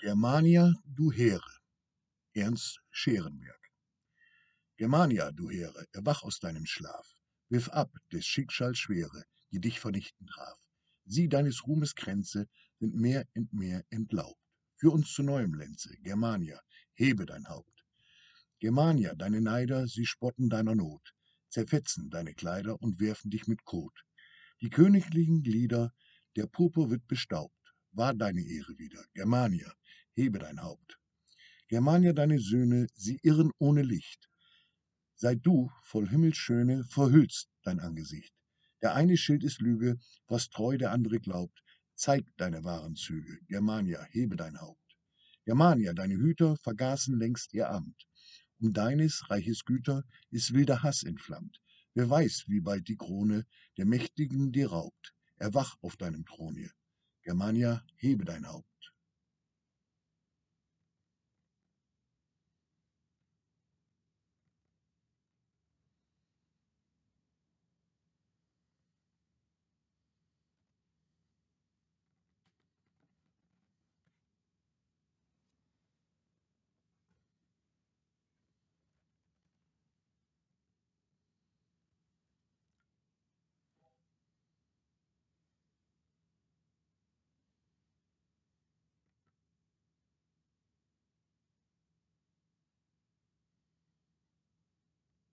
Germania, du Heere. Ernst Scherenberg. Germania, du Heere, erwach aus deinem Schlaf. Wirf ab des Schicksals Schwere, die dich vernichten traf. Sieh, deines Ruhmes Kränze sind mehr und mehr entlaubt. Für uns zu neuem Lenze, Germania, hebe dein Haupt. Germania, deine Neider, sie spotten deiner Not, zerfetzen deine Kleider und werfen dich mit Kot. Die königlichen Glieder, der Purpur wird bestaubt war deine Ehre wieder. Germania, hebe dein Haupt. Germania, deine Söhne, sie irren ohne Licht. Sei du, voll Himmelsschöne, verhüllst dein Angesicht. Der eine Schild ist Lüge, was treu der andere glaubt. Zeig deine wahren Züge. Germania, hebe dein Haupt. Germania, deine Hüter vergaßen längst ihr Amt. Um deines reiches Güter ist wilder Hass entflammt. Wer weiß, wie bald die Krone der Mächtigen dir raubt. Erwach auf deinem Throne. Germania, hebe dein Haupt.